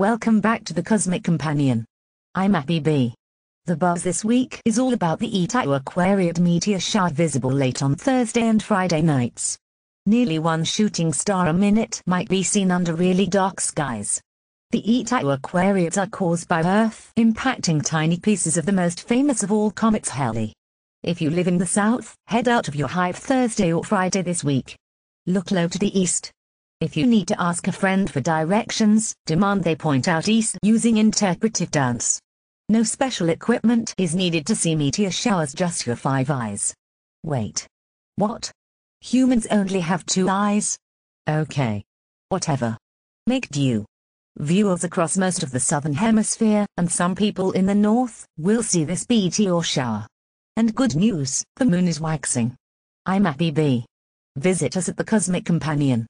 Welcome back to the Cosmic Companion. I'm Appy B. The buzz this week is all about the Eta Aquariid meteor shower visible late on Thursday and Friday nights. Nearly one shooting star a minute might be seen under really dark skies. The Eta Aquariids are caused by Earth impacting tiny pieces of the most famous of all comets Halley. If you live in the south, head out of your hive Thursday or Friday this week. Look low to the east. If you need to ask a friend for directions, demand they point out east using interpretive dance. No special equipment is needed to see meteor showers just your five eyes. Wait. What? Humans only have two eyes? Okay. Whatever. Make do. Viewers across most of the southern hemisphere, and some people in the north, will see this meteor shower. And good news, the moon is waxing. I'm Appy B. Visit us at the Cosmic Companion.